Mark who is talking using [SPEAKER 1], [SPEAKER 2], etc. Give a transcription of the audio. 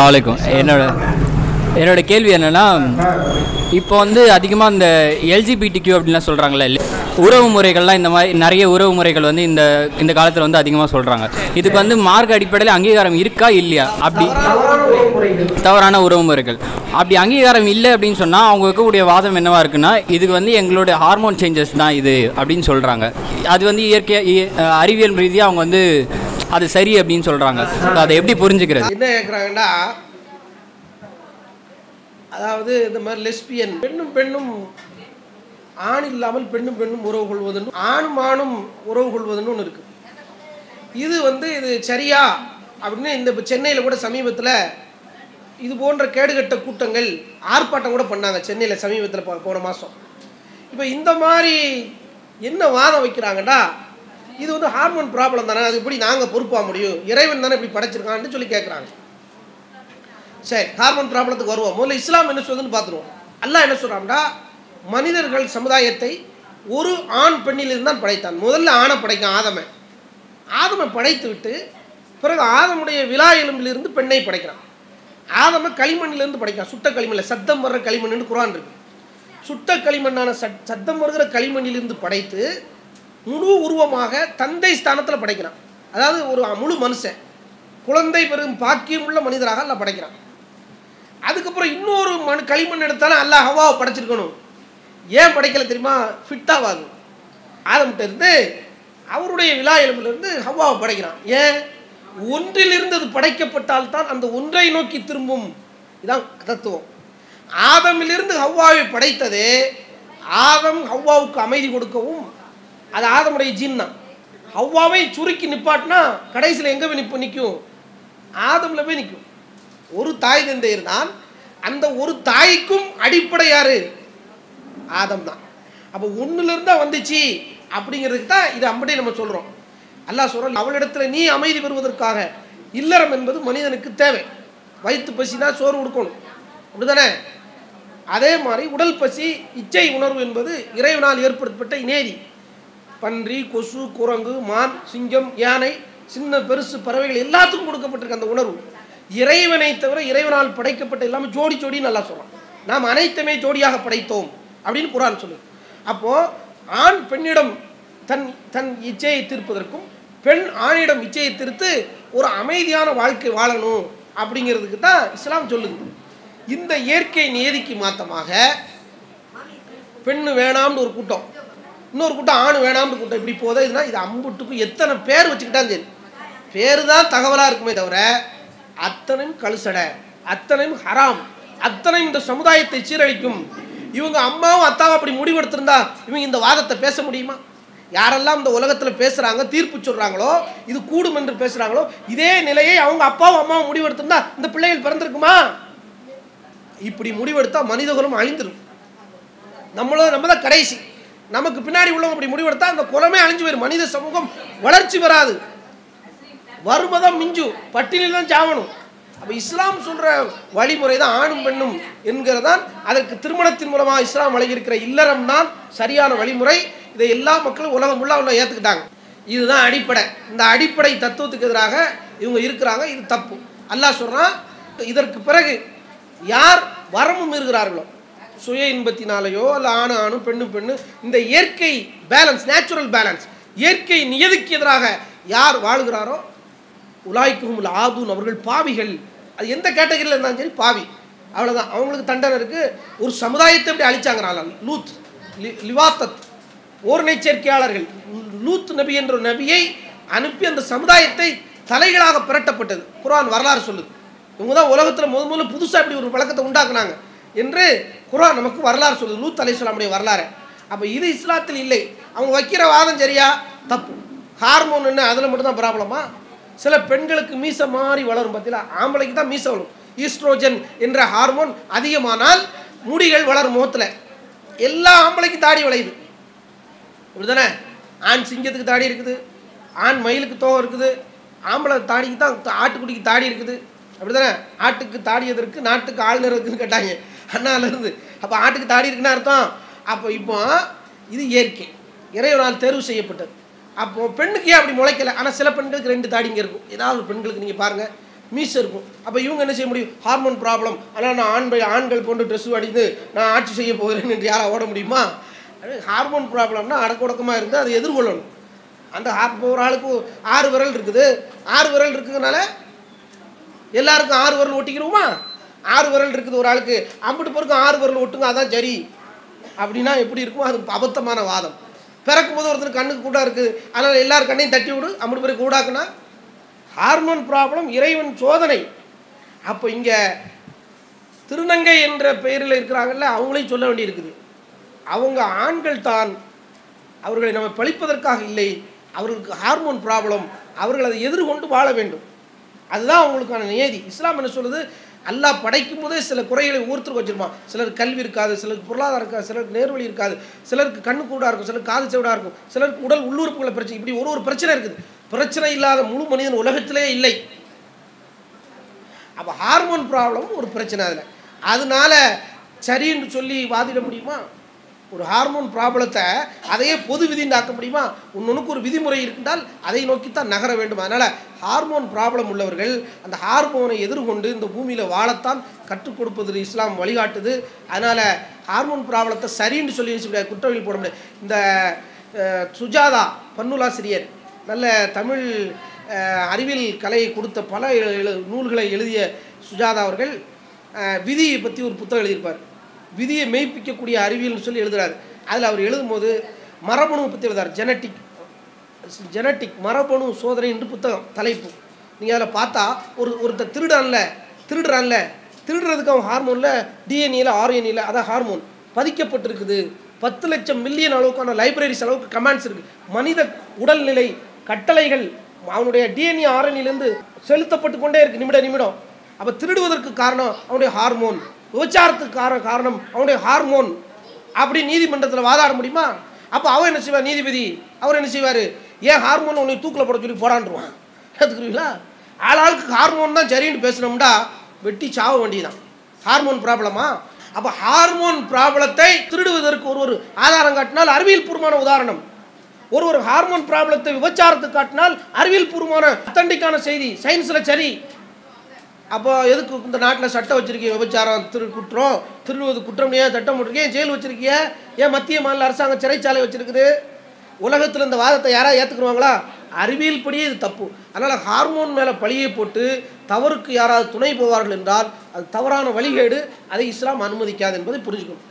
[SPEAKER 1] அஸ்ஸலாமு என்னோட என்னோட கேள்வி என்னென்னா இப்போ வந்து அதிகமாக இந்த எல்ஜிபிடி கியூ அப்படின்லாம் சொல்கிறாங்களே உறவு முறைகள்லாம் இந்த மாதிரி நிறைய உறவு முறைகள் வந்து இந்த இந்த காலத்தில் வந்து அதிகமாக சொல்கிறாங்க இதுக்கு வந்து மார்க் அடிப்படையில் அங்கீகாரம் இருக்கா இல்லையா? அப்படி தவறான உறவு முறைகள். அப்படி அங்கீகாரம் இல்லை அப்படின்னு சொன்னால் அவங்க வைக்கக்கூடிய வாதம் என்னவாக இருக்குன்னா இதுக்கு வந்து எங்களோட ஹார்மோன் சேஞ்சஸ் தான் இது அப்படின்னு சொல்கிறாங்க அது வந்து இயற்கை அறிவியல் ரீதியாக அவங்க வந்து அது சரி அப்படின்னு சொல்கிறாங்க அதை எப்படி புரிஞ்சுக்கிறது?
[SPEAKER 2] என்ன கேட்குறாங்கன்னா அதாவது இந்த மாதிரி லெஸ்பியன் பெண்ணும் பெண்ணும் ஆண் இல்லாமல் பெண்ணும் பெண்ணும் உறவு கொள்வதுன்னு ஆணும் ஆணும் உறவு கொள்வதுன்னு ஒன்று இருக்குது இது வந்து இது சரியா அப்படின்னு இந்த சென்னையில் கூட சமீபத்தில் இது போன்ற கேடுகட்ட கூட்டங்கள் ஆர்ப்பாட்டம் கூட பண்ணாங்க சென்னையில் சமீபத்தில் போன மாதம் இப்போ இந்த மாதிரி என்ன வாதம் வைக்கிறாங்கன்னா இது வந்து ஹார்மோன் ப்ராப்ளம் தானே? அது எப்படி நாங்கள் பொறுப்பாக முடியும்? இறைவன் தானே இப்படி படைச்சிருக்கான்னு சொல்லி கேட்குறாங்க சரி ஹார்மோன் ப்ராப்ளத்துக்கு வருவோம். முதல்ல இஸ்லாம் என்ன சொல்லுதுன்னு பார்த்துருவோம். அல்லாஹ் என்ன சொல்கிறான்டா மனிதர்கள் சமுதாயத்தை ஒரு ஆண் பெண்ணிலிருந்து தான் படைத்தான். முதல்ல ஆணை படைக்கும் ஆதமை. ஆதமை படைத்து விட்டு பிறகு ஆதமுடைய விழா எலும்பிலிருந்து பெண்ணை படைக்கிறான். ஆதமை களிமண்ணிலிருந்து படைக்கிறான். சுட்ட களிமண்ணில் சத்தம் வர்ற களிமண்ணுன்னு குரான் இருக்கு. சுட்ட களிமண்ணான சத் சத்தம் வருகிற களிமண்ணிலிருந்து படைத்து முழு உருவமாக தந்தை ஸ்தானத்தில் படைக்கிறான். அதாவது ஒரு முழு மனுஷன். குழந்தை பெரும் பாக்கியமுள்ள மனிதராக அல்ல படைக்கிறான். அதுக்கப்புறம் இன்னொரு மண் களிமண் எடுத்தாலும் அல்ல ஹவாவை படைச்சிருக்கணும். ஏன் படைக்கல தெரியுமா? ஃபிட்டாவாது. ஆகாது இருந்து அவருடைய விழா எலும்பிலிருந்து ஹவாவை படைக்கிறான். ஏன்? ஒன்றிலிருந்து அது படைக்கப்பட்டால் தான் அந்த ஒன்றை நோக்கி திரும்பும். இதான் தத்துவம். ஆதமிலிருந்து ஹவ்வாவை படைத்ததே ஆதம் ஹவ்வாவுக்கு அமைதி கொடுக்கவும் அது ஆதமுடைய ஜீன் தான். ஹவ்வாவை சுருக்கி நிப்பாட்டினா கடைசியில் எங்கே போய் நிற்ப நிற்கும் ஆதமில் போய் நிற்கும் ஒரு தாய் தந்தையர் தான் அந்த ஒரு தாய்க்கும் அடிப்படை யாரு? ஆதம் தான். அப்போ ஒன்றுலேருந்து தான் வந்துச்சு அப்படிங்கிறதுக்கு தான் இது அம்படி நம்ம சொல்கிறோம் அல்லாஹ் சொல்கிறோம் அவளிடத்துல நீ அமைதி பெறுவதற்காக இல்லறம் என்பது மனிதனுக்கு தேவை. வயிற்று பசினா சோறு கொடுக்கணும். அப்படிதானே அதே மாதிரி உடல் பசி இச்சை உணர்வு என்பது இறைவனால் ஏற்படுத்தப்பட்ட இனேதி. பன்றி கொசு குரங்கு மான் சிங்கம் யானை சின்ன பெருசு பறவைகள் எல்லாத்துக்கும் கொடுக்கப்பட்டிருக்க அந்த உணர்வு. இறைவனை தவிர இறைவனால் படைக்கப்பட்ட எல்லாமே ஜோடி ஜோடி நல்லா சொல்கிறான் நாம் அனைத்துமே ஜோடியாக படைத்தோம் அப்படின்னு குரான் சொல்லு அப்போது ஆண் பெண்ணிடம் தன் தன் இச்சையை தீர்ப்பதற்கும் பெண் ஆணிடம் இச்சையை திருத்து ஒரு அமைதியான வாழ்க்கை வாழணும் அப்படிங்கிறதுக்கு தான் இஸ்லாம் சொல்லுது. இந்த இயற்கை நியதிக்கு மாற்றமாக பெண்ணு வேணாம்னு ஒரு கூட்டம். இன்னொரு கூட்டம் ஆண் வேணாம்னு கூட்டம் இப்படி போதா இது அம்புட்டுக்கும் எத்தனை பேர் வச்சுக்கிட்டாலும் சரி. பேர் தான் தகவலாக இருக்குமே தவிர அத்தனையும் கழுசடை அத்தனையும் ஹராம் அத்தனையும் இந்த சமுதாயத்தை சீரழிக்கும். இவங்க அம்மாவும் அத்தாவும் அப்படி முடிவெடுத்திருந்தா இவங்க இந்த வாதத்தை பேச முடியுமா? யாரெல்லாம் இந்த உலகத்தில் பேசுகிறாங்க தீர்ப்பு சொல்கிறாங்களோ இது கூடும் என்று பேசுகிறாங்களோ இதே நிலையை அவங்க அப்பாவும் அம்மாவும் முடிவெடுத்திருந்தா இந்த பிள்ளைகள் பிறந்திருக்குமா? இப்படி முடிவெடுத்தால் மனிதகுலம் அழிந்துடும் நம்மளும் நம்ம தான் கடைசி. நமக்கு பின்னாடி உள்ளவங்க அப்படி முடிவெடுத்தால் அந்த குலமே அழிஞ்சு போயிடும் மனித சமூகம் வளர்ச்சி வராது. வறுமை தான் மிஞ்சும் பட்டியலில் தான் சாவணும். அப்போ இஸ்லாம் சொல்கிற வழிமுறை தான் ஆணும் பெண்ணும் என்கிறதான் அதற்கு திருமணத்தின் மூலமாக இஸ்லாம் வழங்கியிருக்கிற இல்லறம் தான் சரியான வழிமுறை. இதை எல்லா மக்களும் உலகம் ஃபுல்லாக உள்ள ஏற்றுக்கிட்டாங்க இதுதான் அடிப்படை. இந்த அடிப்படை தத்துவத்துக்கு எதிராக இவங்க இருக்கிறாங்க. இது தப்பு. அல்லாஹ் சொல்கிறான் இதற்கு பிறகு யார் வரமும் இருக்கிறார்களோ சுய இன்பத்தினாலேயோ அல்ல ஆணு ஆணும் பெண்ணு பெண்ணு இந்த இயற்கை பேலன்ஸ் நேச்சுரல் பேலன்ஸ் இயற்கை நியதிக்கு எதிராக யார் வாழ்கிறாரோ உலாய்க்கும் ஆதூன் அவர்கள் பாவிகள். அது எந்த கேட்டகரியில் இருந்தாலும் சரி பாவி. அவ்வளோதான் அவங்களுக்கு தண்டனை இருக்குது ஒரு சமுதாயத்தை எப்படி அழிச்சாங்கிறாங்க. லூத் லி- லிவாத்தத் ஓர்ணை சேர்க்கையாளர்கள். லூத் நபி என்ற நபியை அனுப்பி அந்த சமுதாயத்தை தலைகளாக புரட்டப்பட்டது. குரான் வரலாறு சொல்லுது. இவங்க தான் உலகத்தில் முத முதல்ல புதுசாக இப்படி ஒரு பழக்கத்தை உண்டாக்குனாங்க. என்று குரான் நமக்கு வரலாறு சொல்லுது. லூத் அலைஹிஸ்ஸலாமுடைய வரலாறு. அப்போ இது இஸ்லாத்தில் இல்லை. அவங்க வைக்கிற வாதம் சரியா? தப்பு. ஹார்மோன் என்ன? அதில் மட்டும்தான் ப்ராப்ளமா சில பெண்களுக்கு மீசை மாறி வளரும் பார்த்தீங்களா ஆம்பளைக்கு தான் மீசை வளரும். ஈஸ்ட்ரோஜன் என்ற ஹார்மோன் அதிகமானால் முடிகள் வளரும் முகத்தில். எல்லா ஆம்பளைக்கும் தாடி விளையுது. அப்படிதானே ஆண் சிங்கத்துக்கு தாடி இருக்குது. ஆண் மயிலுக்கு தோகம் இருக்குது. ஆம்பளை தாடிக்கு தான் ஆட்டுக்குட்டிக்கு தாடி இருக்குது. அப்படிதானே ஆட்டுக்கு தாடி எதற்கு நாட்டுக்கு ஆளுநர் இருக்குன்னு கேட்டாங்க. அண்ணாலேருந்து அப்போ ஆட்டுக்கு தாடி இருக்குன்னு அர்த்தம்? அப்போ இப்போ இது இயற்கை. இறைவனால் தேர்வு செய்யப்பட்டது. அப்போ பெண்ணுக்கு ஏன் அப்படி முளைக்கல? ஆனால் சில பெண்களுக்கு ரெண்டு தாடிங்க இருக்கும். ஏதாவது ஒரு பெண்களுக்கு நீங்கள் பாருங்கள் மீஸ் இருக்கும். அப்போ இவங்க என்ன செய்ய முடியும்? ஹார்மோன் ப்ராப்ளம் ஆனால் நான் ஆண் ஆண்கள் போன்ற ட்ரெஸ் அடித்து நான் ஆட்சி செய்ய போகிறேன் என்று யாரா ஓட முடியுமா? ஹார்மோன் ப்ராப்ளம்னா அடக்கொடக்கமாக இருந்தால் இருந்து அதை எதிர்கொள்ளணும். அந்த ஹார் ஒரு ஆளுக்கு ஆறு விரல் இருக்குது. ஆறு விரல் இருக்குதுனால எல்லாருக்கும் ஆறு விரல் ஒட்டிக்கிடுவோமா ஆறு விரல் இருக்குது ஒரு ஆளுக்கு. அம்பிட்டு பொருக்கும் ஆறு விரல் ஒட்டுங்க அதான் சரி அப்படின்னா எப்படி இருக்கும் அது அபத்தமான வாதம். பிறக்கும் போது ஒருத்தர் கண்ணுக்கு கூட இருக்குது அதனால் எல்லார் கண்ணையும் தட்டி விடு. அம்பிட்டு பேருக்கு கூடாக்குனா ஹார்மோன் ப்ராப்ளம் இறைவன் சோதனை. அப்போ இங்கே திருநங்கை என்ற பெயரில் இருக்கிறாங்கல்ல அவங்களையும் சொல்ல வேண்டியிருக்குது. அவங்க ஆண்கள் தான் அவர்களை நம்ம பழிப்பதற்காக இல்லை. அவர்களுக்கு ஹார்மோன் ப்ராப்ளம். அவர்கள் அதை எதிர்கொண்டு வாழ வேண்டும். அதுதான் அவங்களுக்கான நியதி. இஸ்லாம் என்ன சொல்லுது? அல்லாஹ் படைக்கும் போதே சில குறைகளை ஊர்த்துக்கு வச்சிருப்பான். சிலருக்கு கல்வி இருக்காது சிலருக்கு பொருளாதாரம் இருக்காது சிலருக்கு நேர்வழி இருக்காது சிலருக்கு கண்ணு கூடாக இருக்கும் சிலருக்கு காது செவிடா இருக்கும் சிலருக்கு உடல் உள்ளுறுப்புகளை பிரச்சனை இப்படி ஒரு ஒரு பிரச்சனை இருக்குது. பிரச்சனை இல்லாத முழு மனிதன் உலகத்திலே இல்லை. அப்போ ஹார்மோன் ப்ராப்ளம் ஒரு பிரச்சனை அதில். அதனால சரின்னு சொல்லி வாதிட முடியுமா? ஒரு ஹார்மோன் ப்ராப்ளத்தை அதையே பொது விதின்னு ஆக்க முடியுமா? ஒன்னொன்றுக்கு ஒரு விதிமுறை இருந்தால் அதை நோக்கித்தான் நகர வேண்டும். அதனால் ஹார்மோன் ப்ராப்ளம் உள்ளவர்கள் அந்த ஹார்மோனை எதிர்கொண்டு இந்த பூமியில் வாழத்தான் கற்றுக் கொடுப்பது இஸ்லாம் வழிகாட்டுது. அதனால் ஹார்மோன் ப்ராப்ளத்தை சரின்னு சொல்லி முடியாது குற்றவியல் போட முடியாது. இந்த சுஜாதா பன்னுலாசிரியர் நல்ல தமிழ் அறிவியல் கலையை கொடுத்த பல எழு- எழு- நூல்களை எழுதிய சுஜாதா அவர்கள் விதியை பற்றி ஒரு புத்தகம் எழுதியிருப்பார். விதியை மெய்ப்பிக்கக்கூடிய அறிவியல்னு சொல்லி எழுதுகிறார் அதில் அவர் எழுதும்போது மரபணு பற்றி எழுதார் ஜெனட்டிக் ஜெனட்டிக் மரபணு சோதனை என்று புத்தகம் தலைப்பு. நீங்கள் அதில் பார்த்தா ஒரு ஒருத்தர் திருடான்ல திருடுறான்ல திருடுறதுக்கு அவன் ஹார்மோனில் டிஎன்ஏல ஆர்என்ஏல அதான் ஹார்மோன் பதிக்கப்பட்டிருக்குது. பத்து லட்சம் மில்லியன் அளவுக்கான லைப்ரரிஸ் அளவுக்கு கமாண்ட்ஸ் இருக்குது மனித உடல்நிலை கட்டளைகள் அவனுடைய டிஎன்ஏ ஆர்என்ஏலேருந்து செலுத்தப்பட்டு கொண்டே இருக்குது நிமிட நிமிடம். அப்போ திருடுவதற்கு காரணம் அவனுடைய ஹார்மோன் விபச்சாரத்துக்கு காரணம் காரணம் அவனுடைய ஹார்மோன் அப்படி நீதிமன்றத்தில் வாதாட முடியுமா? அப்போ அவன் என்ன செய்வார் நீதிபதி. அவர் என்ன செய்வார்? ஏன் ஹார்மோன் உன்னை தூக்கில் போட சொல்லி போடான்ருவான். ஏற்றுக்குறீங்களா ஆள் ஆளுக்கு ஹார்மோன் தான் சரின்னு பேசினோம்டா வெட்டி சாவ வேண்டியதான் ஹார்மோன் ப்ராப்ளமா அப்போ ஹார்மோன் ப்ராப்ளத்தை திருடுவதற்கு ஒரு ஒரு ஆதாரம் காட்டினால் அறிவியல் பூர்வமான உதாரணம். ஒரு ஒரு ஹார்மோன் ப்ராப்ளத்தை விபச்சாரத்துக்கு காட்டினால் அறிவியல் பூர்வமான அத்தண்டிக்கான செய்தி சயின்ஸில் சரி. அப்போ எதுக்கு இந்த நாட்டில் சட்டம் வச்சிருக்கீங்க விபச்சாரம் திரு குற்றம்? திருடுவது குற்றம் ஏன் சட்டம் போட்டிருக்கேன் ஏன் ஜெயில் வச்சிருக்கீங்க ஏன் மத்திய மாநில அரசாங்கம் சிறைச்சாலை வச்சிருக்குது? உலகத்தில் இந்த வாதத்தை யாராவது ஏற்றுக்குருவாங்களா அறிவியல் படியே இது தப்பு. அதனால் ஹார்மோன் மேலே பழியை போட்டு தவறுக்கு யாராவது துணை போவார்கள் என்றால் அது தவறான வழிகேடு. அதை இஸ்லாம் அனுமதிக்காது என்பதை புரிஞ்சுக்கணும்.